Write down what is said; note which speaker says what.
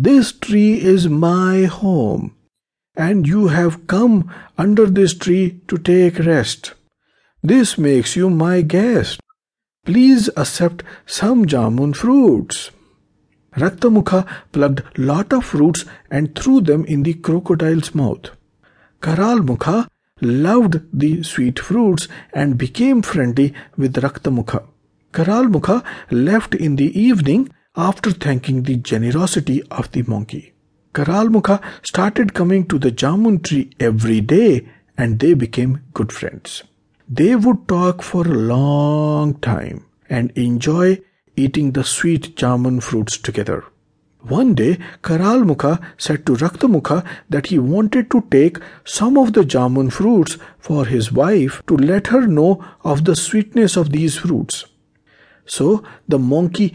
Speaker 1: This tree is my home, and you have come under this tree to take rest. This makes you my guest. Please accept some jamun fruits. Raktamukha plucked lot of fruits and threw them in the crocodile's mouth. Karalmukha loved the sweet fruits and became friendly with Raktamukha. Karalmukha left in the evening after thanking the generosity of the monkey. Karalmukha started coming to the jamun tree every day and they became good friends. They would talk for a long time and enjoy eating the sweet jamun fruits together. One day, Karalmukha said to Raktamukha that he wanted to take some of the jamun fruits for his wife to let her know of the sweetness of these fruits. So the monkey